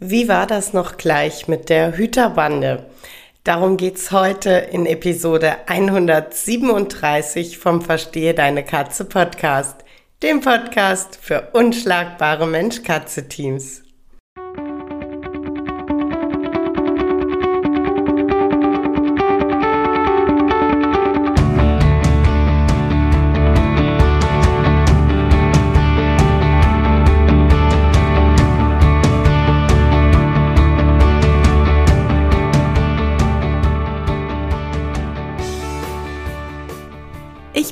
Wie war das noch gleich mit der Hüterbande? Darum geht's heute in Episode 137 vom Verstehe deine Katze Podcast, dem Podcast für unschlagbare Mensch-Katze-Teams.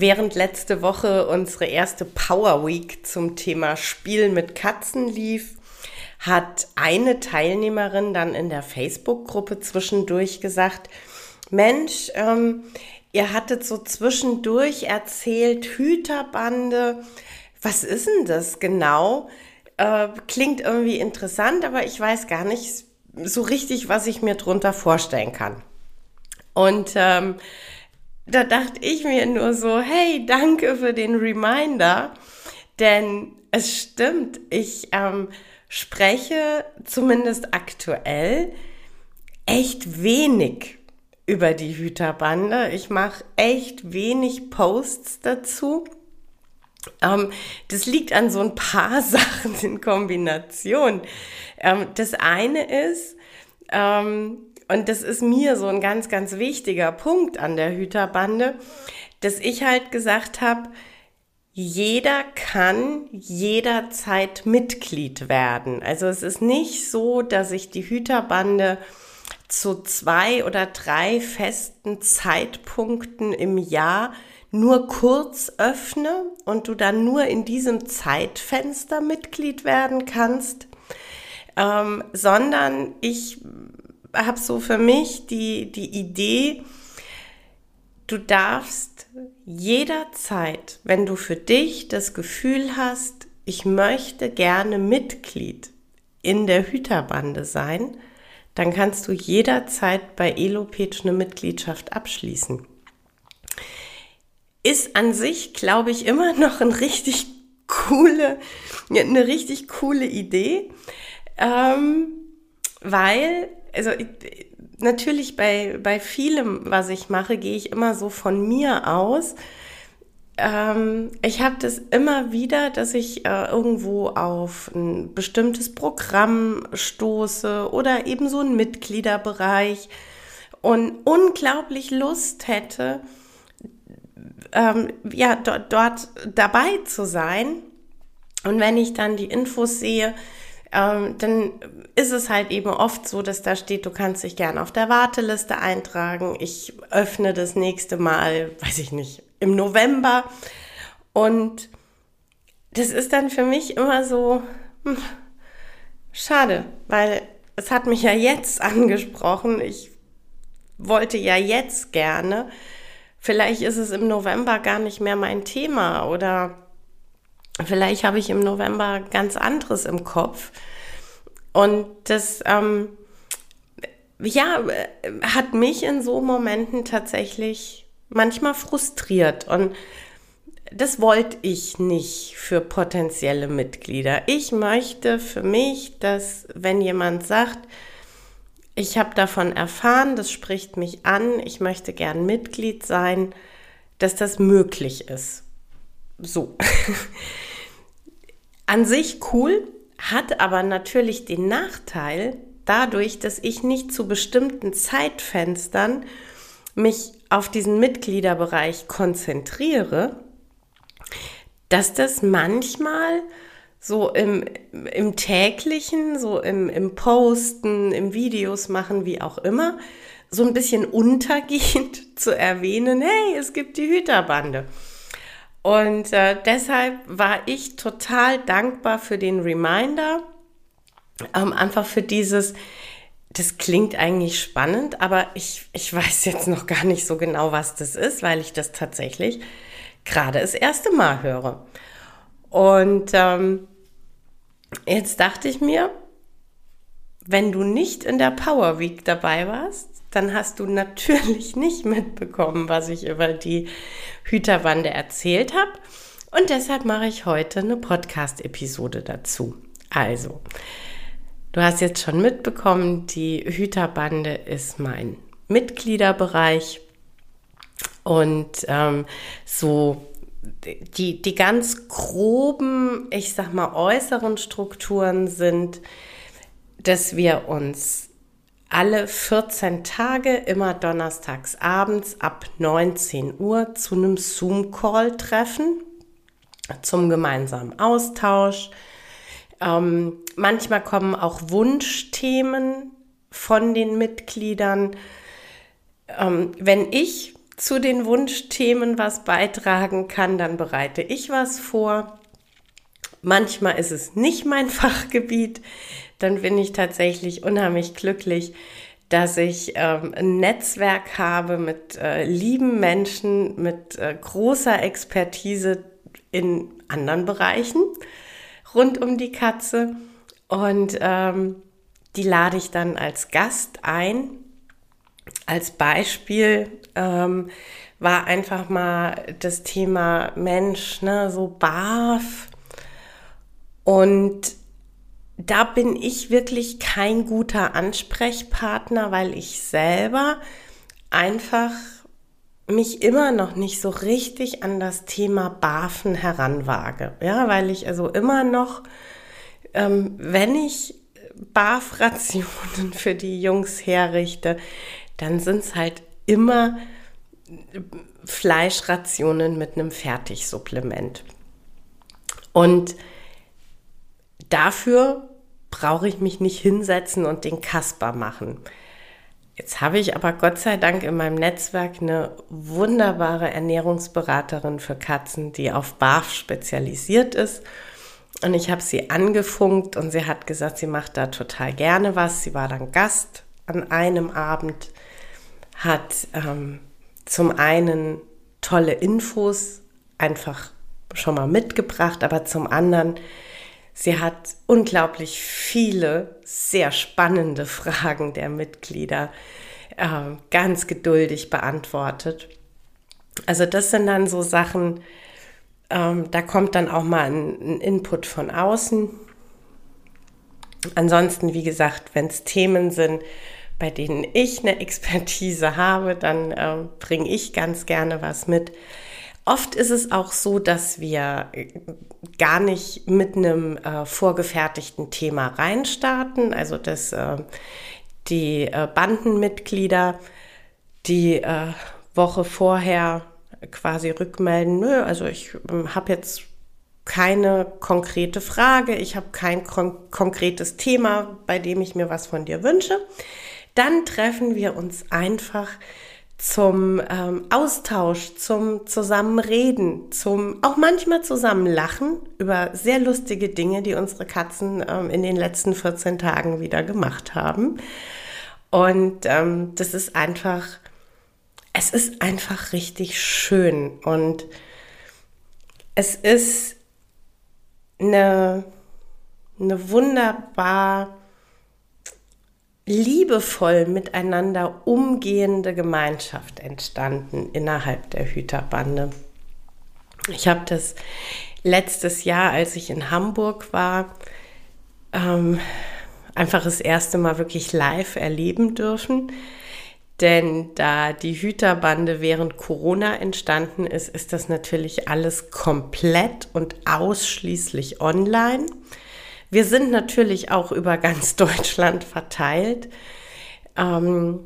Während letzte Woche unsere erste Power Week zum Thema Spielen mit Katzen lief, hat eine Teilnehmerin dann in der Facebook-Gruppe zwischendurch gesagt, Mensch, ähm, ihr hattet so zwischendurch erzählt, Hüterbande, was ist denn das genau? Äh, klingt irgendwie interessant, aber ich weiß gar nicht so richtig, was ich mir drunter vorstellen kann. Und ähm, da dachte ich mir nur so, hey, danke für den Reminder, denn es stimmt, ich ähm, spreche zumindest aktuell echt wenig über die Hüterbande. Ich mache echt wenig Posts dazu. Ähm, das liegt an so ein paar Sachen in Kombination. Ähm, das eine ist, ähm, und das ist mir so ein ganz, ganz wichtiger Punkt an der Hüterbande, dass ich halt gesagt habe, jeder kann jederzeit Mitglied werden. Also es ist nicht so, dass ich die Hüterbande zu zwei oder drei festen Zeitpunkten im Jahr nur kurz öffne und du dann nur in diesem Zeitfenster Mitglied werden kannst, ähm, sondern ich habe so für mich die, die Idee, du darfst jederzeit, wenn du für dich das Gefühl hast, ich möchte gerne Mitglied in der Hüterbande sein, dann kannst du jederzeit bei Elopage eine Mitgliedschaft abschließen. Ist an sich, glaube ich, immer noch ein richtig coole, eine richtig coole Idee, ähm, weil also natürlich bei, bei vielem, was ich mache, gehe ich immer so von mir aus. Ähm, ich habe das immer wieder, dass ich äh, irgendwo auf ein bestimmtes Programm stoße oder eben so einen Mitgliederbereich und unglaublich Lust hätte, ähm, ja, dort, dort dabei zu sein. Und wenn ich dann die Infos sehe, ähm, dann ist es halt eben oft so, dass da steht, du kannst dich gerne auf der Warteliste eintragen. Ich öffne das nächste Mal, weiß ich nicht, im November. Und das ist dann für mich immer so hm, schade, weil es hat mich ja jetzt angesprochen. Ich wollte ja jetzt gerne. Vielleicht ist es im November gar nicht mehr mein Thema oder Vielleicht habe ich im November ganz anderes im Kopf. Und das, ähm, ja, hat mich in so Momenten tatsächlich manchmal frustriert. Und das wollte ich nicht für potenzielle Mitglieder. Ich möchte für mich, dass wenn jemand sagt, ich habe davon erfahren, das spricht mich an, ich möchte gern Mitglied sein, dass das möglich ist. So. An sich cool, hat aber natürlich den Nachteil, dadurch, dass ich nicht zu bestimmten Zeitfenstern mich auf diesen Mitgliederbereich konzentriere, dass das manchmal so im, im täglichen, so im, im Posten, im Videos machen, wie auch immer, so ein bisschen untergehend zu erwähnen, hey, es gibt die Hüterbande. Und äh, deshalb war ich total dankbar für den Reminder, ähm, einfach für dieses, das klingt eigentlich spannend, aber ich, ich weiß jetzt noch gar nicht so genau, was das ist, weil ich das tatsächlich gerade das erste Mal höre. Und ähm, jetzt dachte ich mir, wenn du nicht in der Power Week dabei warst, dann hast du natürlich nicht mitbekommen, was ich über die Hüterwande erzählt habe. Und deshalb mache ich heute eine Podcast-Episode dazu. Also, du hast jetzt schon mitbekommen, die Hüterbande ist mein Mitgliederbereich. Und ähm, so die, die ganz groben, ich sag mal, äußeren Strukturen sind, dass wir uns alle 14 Tage, immer donnerstags abends ab 19 Uhr zu einem Zoom-Call treffen, zum gemeinsamen Austausch. Ähm, manchmal kommen auch Wunschthemen von den Mitgliedern. Ähm, wenn ich zu den Wunschthemen was beitragen kann, dann bereite ich was vor. Manchmal ist es nicht mein Fachgebiet dann bin ich tatsächlich unheimlich glücklich, dass ich ähm, ein Netzwerk habe mit äh, lieben Menschen, mit äh, großer Expertise in anderen Bereichen rund um die Katze. Und ähm, die lade ich dann als Gast ein. Als Beispiel ähm, war einfach mal das Thema Mensch, ne, so barf. Und da bin ich wirklich kein guter Ansprechpartner, weil ich selber einfach mich immer noch nicht so richtig an das Thema Barfen heranwage. Ja, weil ich also immer noch, ähm, wenn ich Barfrationen für die Jungs herrichte, dann sind es halt immer Fleischrationen mit einem Fertigsupplement. Und dafür brauche ich mich nicht hinsetzen und den Kasper machen. Jetzt habe ich aber Gott sei Dank in meinem Netzwerk eine wunderbare Ernährungsberaterin für Katzen, die auf BAF spezialisiert ist. Und ich habe sie angefunkt und sie hat gesagt, sie macht da total gerne was. Sie war dann Gast an einem Abend, hat ähm, zum einen tolle Infos einfach schon mal mitgebracht, aber zum anderen Sie hat unglaublich viele sehr spannende Fragen der Mitglieder äh, ganz geduldig beantwortet. Also das sind dann so Sachen, ähm, da kommt dann auch mal ein, ein Input von außen. Ansonsten, wie gesagt, wenn es Themen sind, bei denen ich eine Expertise habe, dann äh, bringe ich ganz gerne was mit. Oft ist es auch so, dass wir äh, gar nicht mit einem äh, vorgefertigten Thema reinstarten. Also dass äh, die äh, Bandenmitglieder die äh, Woche vorher quasi rückmelden, nö, also ich ähm, habe jetzt keine konkrete Frage, ich habe kein kon konkretes Thema, bei dem ich mir was von dir wünsche. Dann treffen wir uns einfach zum ähm, Austausch, zum Zusammenreden, zum auch manchmal zusammen lachen über sehr lustige Dinge, die unsere Katzen ähm, in den letzten 14 Tagen wieder gemacht haben. Und ähm, das ist einfach, es ist einfach richtig schön und es ist eine, eine wunderbar liebevoll miteinander umgehende Gemeinschaft entstanden innerhalb der Hüterbande. Ich habe das letztes Jahr, als ich in Hamburg war, ähm, einfach das erste Mal wirklich live erleben dürfen. Denn da die Hüterbande während Corona entstanden ist, ist das natürlich alles komplett und ausschließlich online. Wir sind natürlich auch über ganz Deutschland verteilt. Ähm,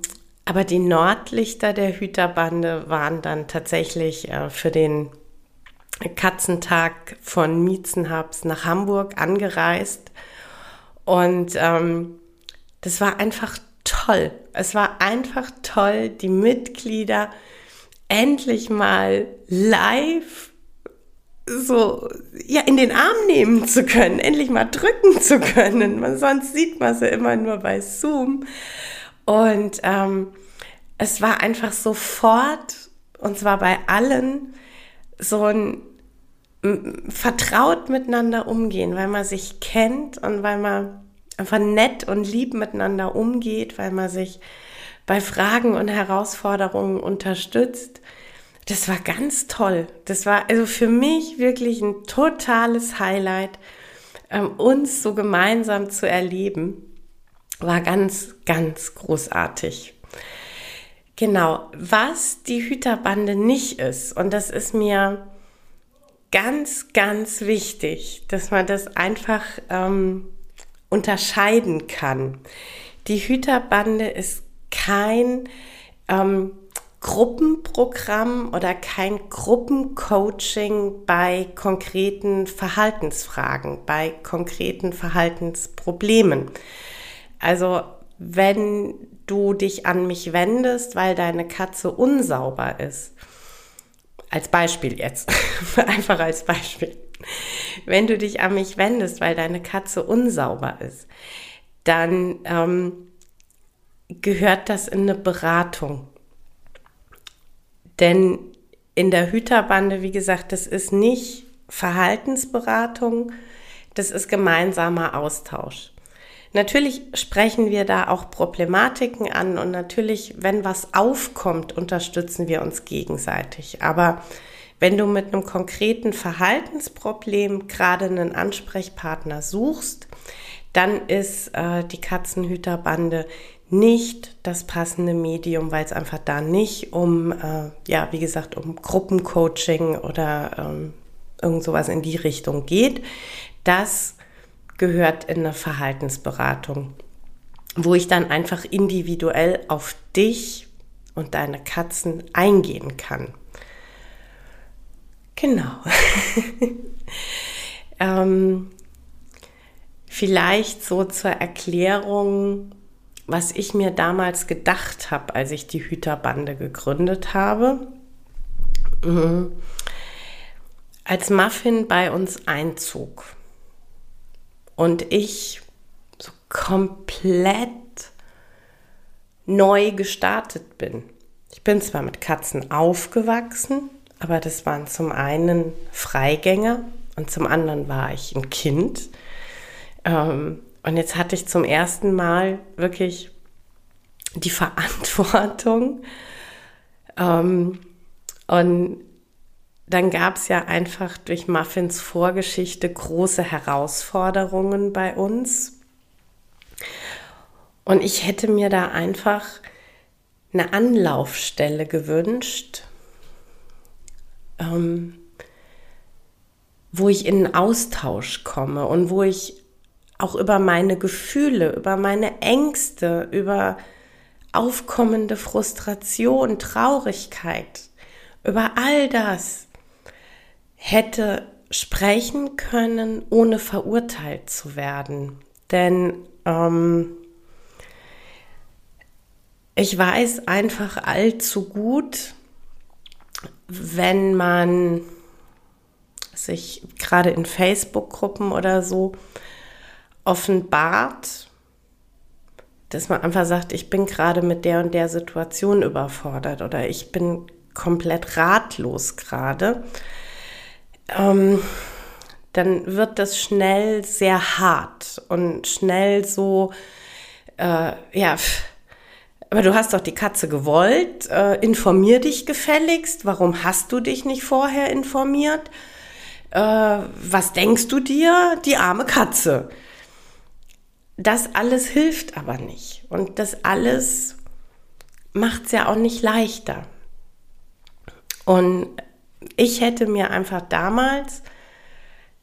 aber die Nordlichter der Hüterbande waren dann tatsächlich äh, für den Katzentag von Miezenhabs nach Hamburg angereist. Und ähm, das war einfach toll. Es war einfach toll, die Mitglieder endlich mal live so ja in den Arm nehmen zu können, endlich mal drücken zu können. Man, sonst sieht man sie immer nur bei Zoom. Und ähm, es war einfach sofort, und zwar bei allen, so ein vertraut miteinander umgehen, weil man sich kennt und weil man einfach nett und lieb miteinander umgeht, weil man sich bei Fragen und Herausforderungen unterstützt. Das war ganz toll. Das war also für mich wirklich ein totales Highlight, ähm, uns so gemeinsam zu erleben. War ganz, ganz großartig. Genau, was die Hüterbande nicht ist, und das ist mir ganz, ganz wichtig, dass man das einfach ähm, unterscheiden kann. Die Hüterbande ist kein ähm, Gruppenprogramm oder kein Gruppencoaching bei konkreten Verhaltensfragen, bei konkreten Verhaltensproblemen. Also wenn du dich an mich wendest, weil deine Katze unsauber ist, als Beispiel jetzt, einfach als Beispiel, wenn du dich an mich wendest, weil deine Katze unsauber ist, dann ähm, gehört das in eine Beratung. Denn in der Hüterbande, wie gesagt, das ist nicht Verhaltensberatung, das ist gemeinsamer Austausch. Natürlich sprechen wir da auch Problematiken an und natürlich, wenn was aufkommt, unterstützen wir uns gegenseitig. Aber wenn du mit einem konkreten Verhaltensproblem gerade einen Ansprechpartner suchst, dann ist äh, die Katzenhüterbande nicht das passende Medium, weil es einfach da nicht um, äh, ja, wie gesagt, um Gruppencoaching oder ähm, irgend sowas in die Richtung geht. Das gehört in eine Verhaltensberatung, wo ich dann einfach individuell auf dich und deine Katzen eingehen kann. Genau. ähm, vielleicht so zur Erklärung, was ich mir damals gedacht habe, als ich die Hüterbande gegründet habe. Mhm. Als Muffin bei uns einzog und ich so komplett neu gestartet bin. Ich bin zwar mit Katzen aufgewachsen, aber das waren zum einen Freigänger und zum anderen war ich ein Kind. Ähm, und jetzt hatte ich zum ersten Mal wirklich die Verantwortung. Ähm, und dann gab es ja einfach durch Muffins Vorgeschichte große Herausforderungen bei uns. Und ich hätte mir da einfach eine Anlaufstelle gewünscht, ähm, wo ich in einen Austausch komme und wo ich auch über meine Gefühle, über meine Ängste, über aufkommende Frustration, Traurigkeit, über all das hätte sprechen können, ohne verurteilt zu werden. Denn ähm, ich weiß einfach allzu gut, wenn man sich gerade in Facebook-Gruppen oder so offenbart, dass man einfach sagt, ich bin gerade mit der und der Situation überfordert oder ich bin komplett ratlos gerade, ähm, dann wird das schnell sehr hart und schnell so, äh, ja, aber du hast doch die Katze gewollt, äh, informier dich gefälligst, warum hast du dich nicht vorher informiert? Äh, was denkst du dir, die arme Katze? Das alles hilft aber nicht und das alles macht es ja auch nicht leichter. Und ich hätte mir einfach damals,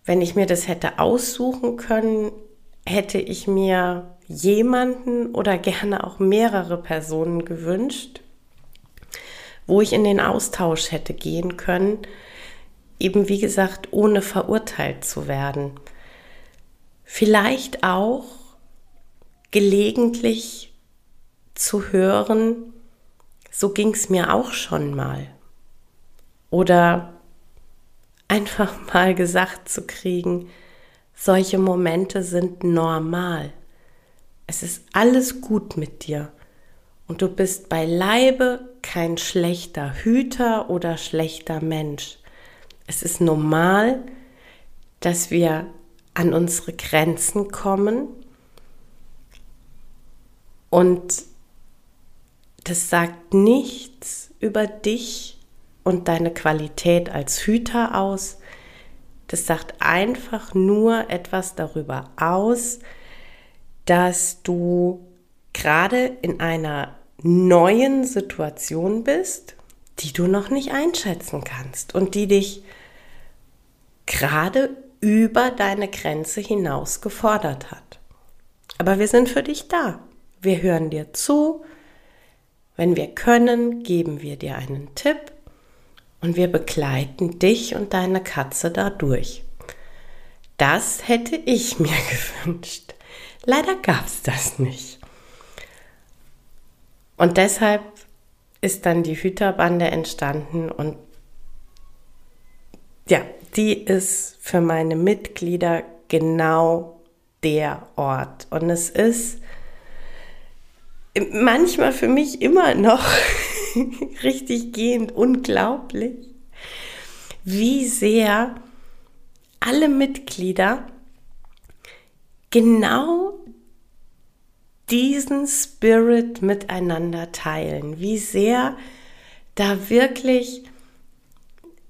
wenn ich mir das hätte aussuchen können, hätte ich mir jemanden oder gerne auch mehrere Personen gewünscht, wo ich in den Austausch hätte gehen können, eben wie gesagt, ohne verurteilt zu werden. Vielleicht auch gelegentlich zu hören, so ging es mir auch schon mal. Oder einfach mal gesagt zu kriegen, solche Momente sind normal. Es ist alles gut mit dir. Und du bist beileibe kein schlechter Hüter oder schlechter Mensch. Es ist normal, dass wir an unsere Grenzen kommen und das sagt nichts über dich und deine Qualität als Hüter aus. Das sagt einfach nur etwas darüber aus, dass du gerade in einer neuen Situation bist, die du noch nicht einschätzen kannst und die dich gerade über deine Grenze hinaus gefordert hat. Aber wir sind für dich da. Wir hören dir zu. Wenn wir können, geben wir dir einen Tipp und wir begleiten dich und deine Katze dadurch. Das hätte ich mir gewünscht. Leider gab es das nicht. Und deshalb ist dann die Hüterbande entstanden und ja, die ist für meine Mitglieder genau der Ort. Und es ist manchmal für mich immer noch richtig gehend unglaublich, wie sehr alle Mitglieder genau diesen Spirit miteinander teilen, wie sehr da wirklich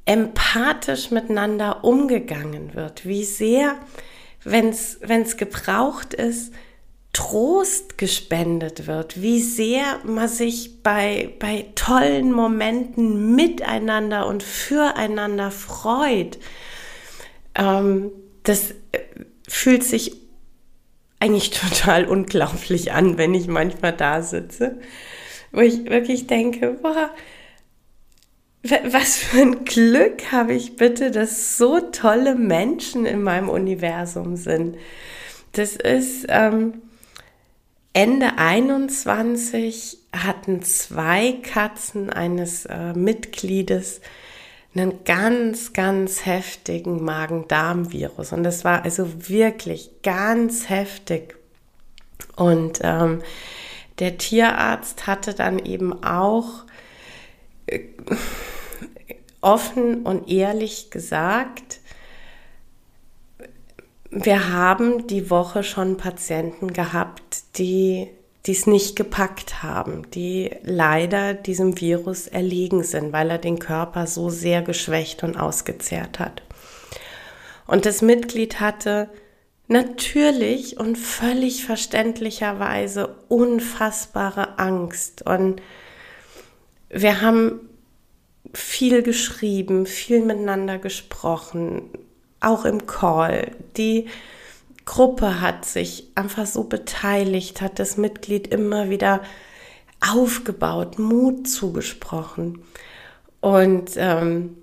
empathisch miteinander umgegangen wird, wie sehr, wenn es gebraucht ist, Trost gespendet wird, wie sehr man sich bei, bei tollen Momenten miteinander und füreinander freut. Ähm, das äh, fühlt sich eigentlich total unglaublich an, wenn ich manchmal da sitze, wo ich wirklich denke, boah, was für ein Glück habe ich bitte, dass so tolle Menschen in meinem Universum sind. Das ist ähm, Ende 21 hatten zwei Katzen eines äh, Mitgliedes einen ganz, ganz heftigen Magen-Darm-Virus. Und das war also wirklich ganz heftig. Und ähm, der Tierarzt hatte dann eben auch äh, offen und ehrlich gesagt, wir haben die Woche schon Patienten gehabt, die es nicht gepackt haben, die leider diesem Virus erlegen sind, weil er den Körper so sehr geschwächt und ausgezehrt hat. Und das Mitglied hatte natürlich und völlig verständlicherweise unfassbare Angst. Und wir haben viel geschrieben, viel miteinander gesprochen, auch im Call. Die Gruppe hat sich einfach so beteiligt, hat das Mitglied immer wieder aufgebaut, Mut zugesprochen. Und ähm,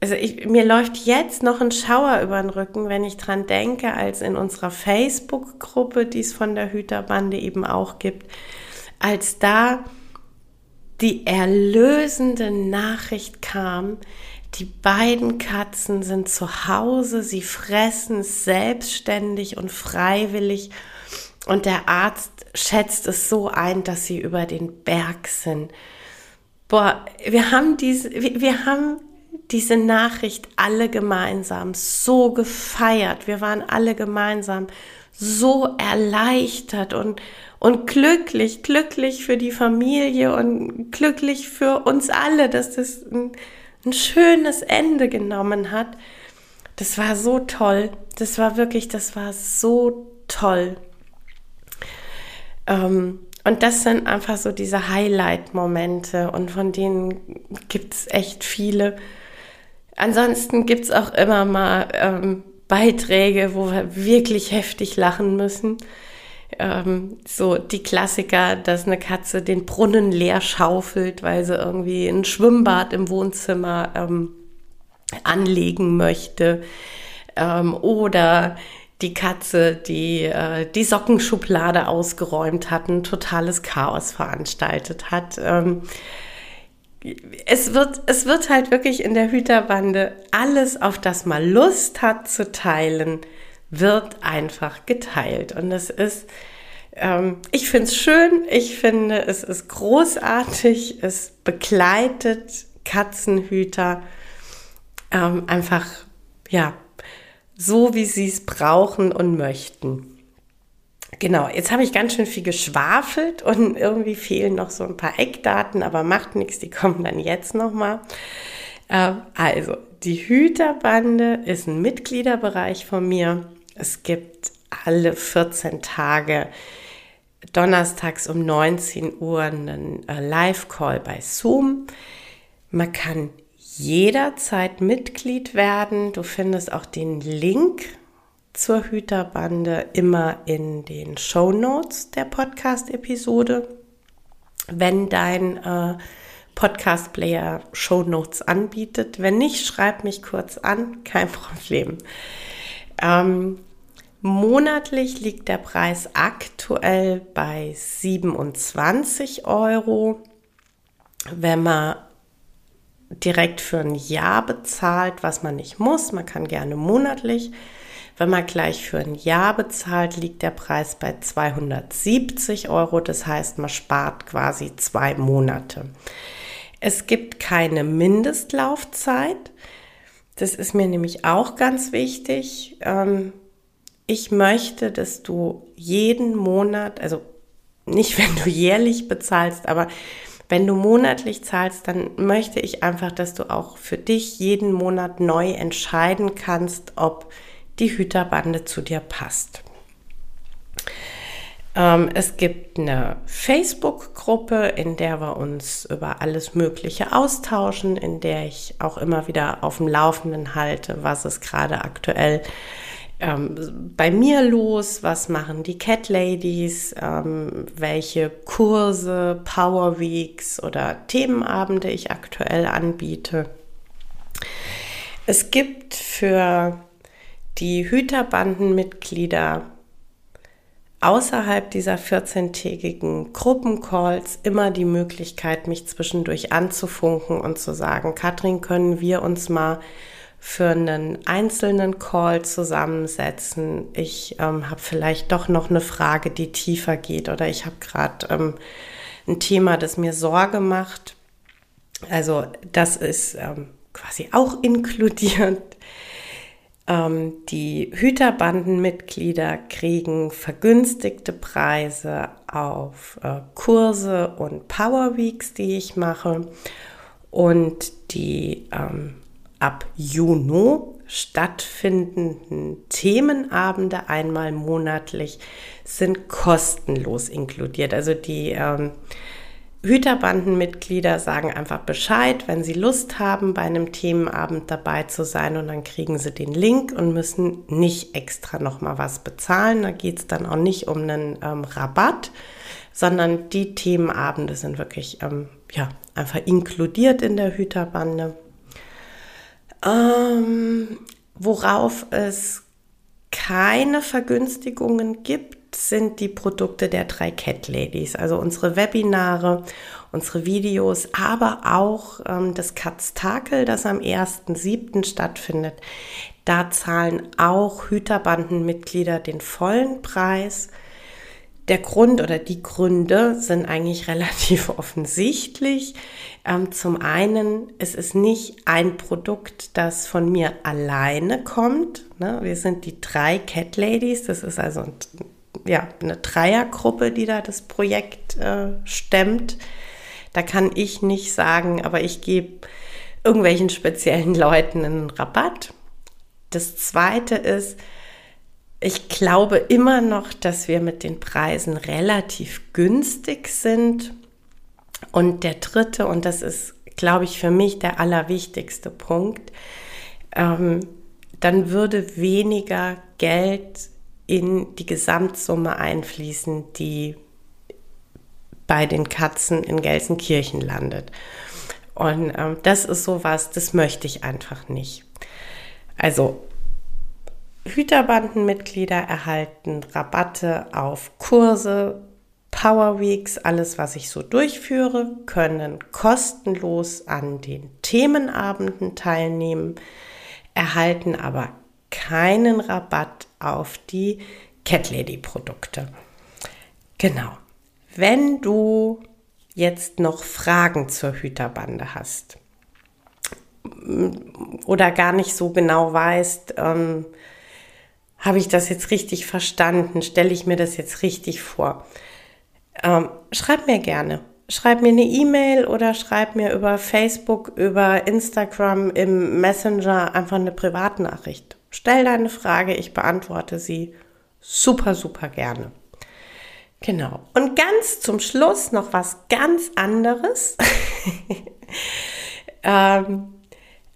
also ich, mir läuft jetzt noch ein Schauer über den Rücken, wenn ich dran denke, als in unserer Facebook-Gruppe, die es von der Hüterbande eben auch gibt, als da die erlösende Nachricht kam, die beiden Katzen sind zu Hause, sie fressen selbstständig und freiwillig und der Arzt schätzt es so ein, dass sie über den Berg sind. Boah, wir haben diese, wir haben diese Nachricht alle gemeinsam so gefeiert. Wir waren alle gemeinsam so erleichtert und, und glücklich, glücklich für die Familie und glücklich für uns alle, dass das ein, ein schönes Ende genommen hat. Das war so toll. Das war wirklich, das war so toll. Ähm, und das sind einfach so diese Highlight-Momente und von denen gibt es echt viele. Ansonsten gibt es auch immer mal ähm, Beiträge, wo wir wirklich heftig lachen müssen. Ähm, so die Klassiker, dass eine Katze den Brunnen leer schaufelt, weil sie irgendwie ein Schwimmbad im Wohnzimmer ähm, anlegen möchte. Ähm, oder die Katze, die äh, die Sockenschublade ausgeräumt hat, ein totales Chaos veranstaltet hat. Ähm, es wird, es wird halt wirklich in der Hüterbande alles, auf das man Lust hat zu teilen, wird einfach geteilt. Und das ist, ähm, ich finde es schön, ich finde, es ist großartig, es begleitet Katzenhüter ähm, einfach, ja, so wie sie es brauchen und möchten. Genau, jetzt habe ich ganz schön viel geschwafelt und irgendwie fehlen noch so ein paar Eckdaten, aber macht nichts, die kommen dann jetzt nochmal. Äh, also, die Hüterbande ist ein Mitgliederbereich von mir. Es gibt alle 14 Tage donnerstags um 19 Uhr einen äh, Live-Call bei Zoom. Man kann jederzeit Mitglied werden. Du findest auch den Link zur Hüterbande immer in den Show Notes der Podcast-Episode. Wenn dein äh, Podcast-Player Show Notes anbietet. Wenn nicht, schreib mich kurz an, kein Problem. Ähm, monatlich liegt der Preis aktuell bei 27 Euro. Wenn man direkt für ein Jahr bezahlt, was man nicht muss, man kann gerne monatlich wenn man gleich für ein Jahr bezahlt, liegt der Preis bei 270 Euro. Das heißt, man spart quasi zwei Monate. Es gibt keine Mindestlaufzeit. Das ist mir nämlich auch ganz wichtig. Ähm, ich möchte, dass du jeden Monat, also nicht wenn du jährlich bezahlst, aber wenn du monatlich zahlst, dann möchte ich einfach, dass du auch für dich jeden Monat neu entscheiden kannst, ob die Hüterbande zu dir passt. Ähm, es gibt eine Facebook-Gruppe, in der wir uns über alles Mögliche austauschen, in der ich auch immer wieder auf dem Laufenden halte, was ist gerade aktuell ähm, bei mir los, was machen die Cat Ladies, ähm, welche Kurse, Power Weeks oder Themenabende ich aktuell anbiete. Es gibt für die Hüterbandenmitglieder außerhalb dieser 14-tägigen Gruppencalls immer die Möglichkeit, mich zwischendurch anzufunken und zu sagen, Katrin, können wir uns mal für einen einzelnen Call zusammensetzen. Ich ähm, habe vielleicht doch noch eine Frage, die tiefer geht oder ich habe gerade ähm, ein Thema, das mir Sorge macht. Also das ist ähm, quasi auch inkludiert ähm, die Hüterbandenmitglieder kriegen vergünstigte Preise auf äh, Kurse und Power Weeks, die ich mache. Und die ähm, ab Juni stattfindenden Themenabende einmal monatlich sind kostenlos inkludiert. Also die ähm, Hüterbandenmitglieder sagen einfach Bescheid, wenn sie Lust haben, bei einem Themenabend dabei zu sein und dann kriegen sie den Link und müssen nicht extra nochmal was bezahlen. Da geht es dann auch nicht um einen ähm, Rabatt, sondern die Themenabende sind wirklich ähm, ja, einfach inkludiert in der Hüterbande. Ähm, worauf es keine Vergünstigungen gibt, sind die Produkte der drei Cat Ladies, also unsere Webinare, unsere Videos, aber auch ähm, das Katztakel, das am 1.7. stattfindet. Da zahlen auch Hüterbandenmitglieder den vollen Preis. Der Grund oder die Gründe sind eigentlich relativ offensichtlich. Ähm, zum einen, es ist nicht ein Produkt, das von mir alleine kommt. Ne? Wir sind die drei Cat Ladies. Das ist also eine Dreiergruppe, die da das Projekt äh, stemmt. Da kann ich nicht sagen, aber ich gebe irgendwelchen speziellen Leuten einen Rabatt. Das zweite ist, ich glaube immer noch, dass wir mit den Preisen relativ günstig sind. Und der dritte, und das ist, glaube ich, für mich der allerwichtigste Punkt, ähm, dann würde weniger Geld in die Gesamtsumme einfließen, die bei den Katzen in Gelsenkirchen landet. Und ähm, das ist sowas, das möchte ich einfach nicht. Also Hüterbandenmitglieder erhalten Rabatte auf Kurse, Power Weeks, alles, was ich so durchführe, können kostenlos an den Themenabenden teilnehmen, erhalten aber keinen Rabatt auf die Cat Lady Produkte. Genau. Wenn du jetzt noch Fragen zur Hüterbande hast oder gar nicht so genau weißt, ähm, habe ich das jetzt richtig verstanden? Stelle ich mir das jetzt richtig vor? Ähm, schreib mir gerne. Schreib mir eine E-Mail oder schreib mir über Facebook, über Instagram, im Messenger einfach eine Privatnachricht. Stell deine Frage, ich beantworte sie super, super gerne. Genau. Und ganz zum Schluss noch was ganz anderes. ähm,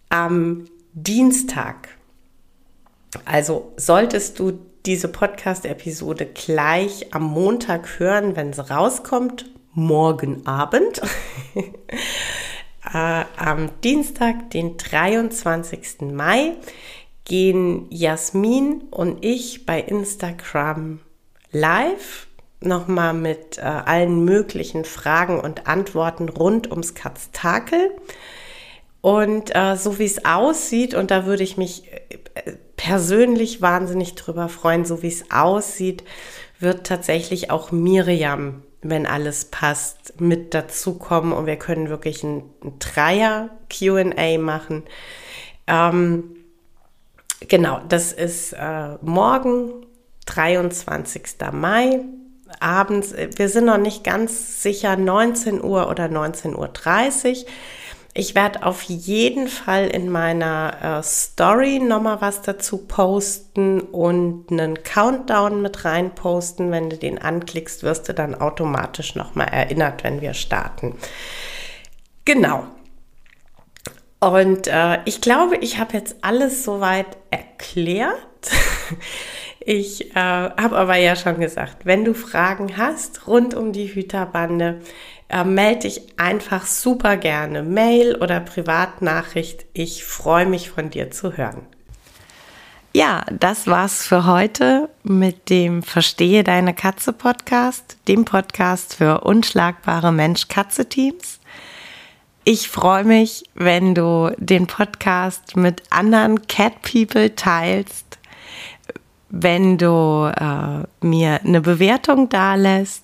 am Dienstag also solltest du diese Podcast-Episode gleich am Montag hören, wenn sie rauskommt, morgen Abend. äh, am Dienstag, den 23. Mai, gehen Jasmin und ich bei Instagram live nochmal mit äh, allen möglichen Fragen und Antworten rund ums Katztakel. Und äh, so wie es aussieht, und da würde ich mich äh, persönlich wahnsinnig drüber freuen, so wie es aussieht, wird tatsächlich auch Miriam, wenn alles passt, mit dazukommen und wir können wirklich ein, ein Dreier QA machen. Ähm, genau, das ist äh, morgen, 23. Mai abends, wir sind noch nicht ganz sicher, 19 Uhr oder 19.30 Uhr. Ich werde auf jeden Fall in meiner äh, Story nochmal was dazu posten und einen Countdown mit rein posten. Wenn du den anklickst, wirst du dann automatisch nochmal erinnert, wenn wir starten. Genau. Und äh, ich glaube, ich habe jetzt alles soweit erklärt. Ich äh, habe aber ja schon gesagt, wenn du Fragen hast rund um die Hüterbande, äh, melde dich einfach super gerne. Mail oder Privatnachricht. Ich freue mich von dir zu hören. Ja, das war's für heute mit dem Verstehe deine Katze Podcast, dem Podcast für unschlagbare Mensch-Katze-Teams. Ich freue mich, wenn du den Podcast mit anderen Cat People teilst, wenn du äh, mir eine Bewertung dalässt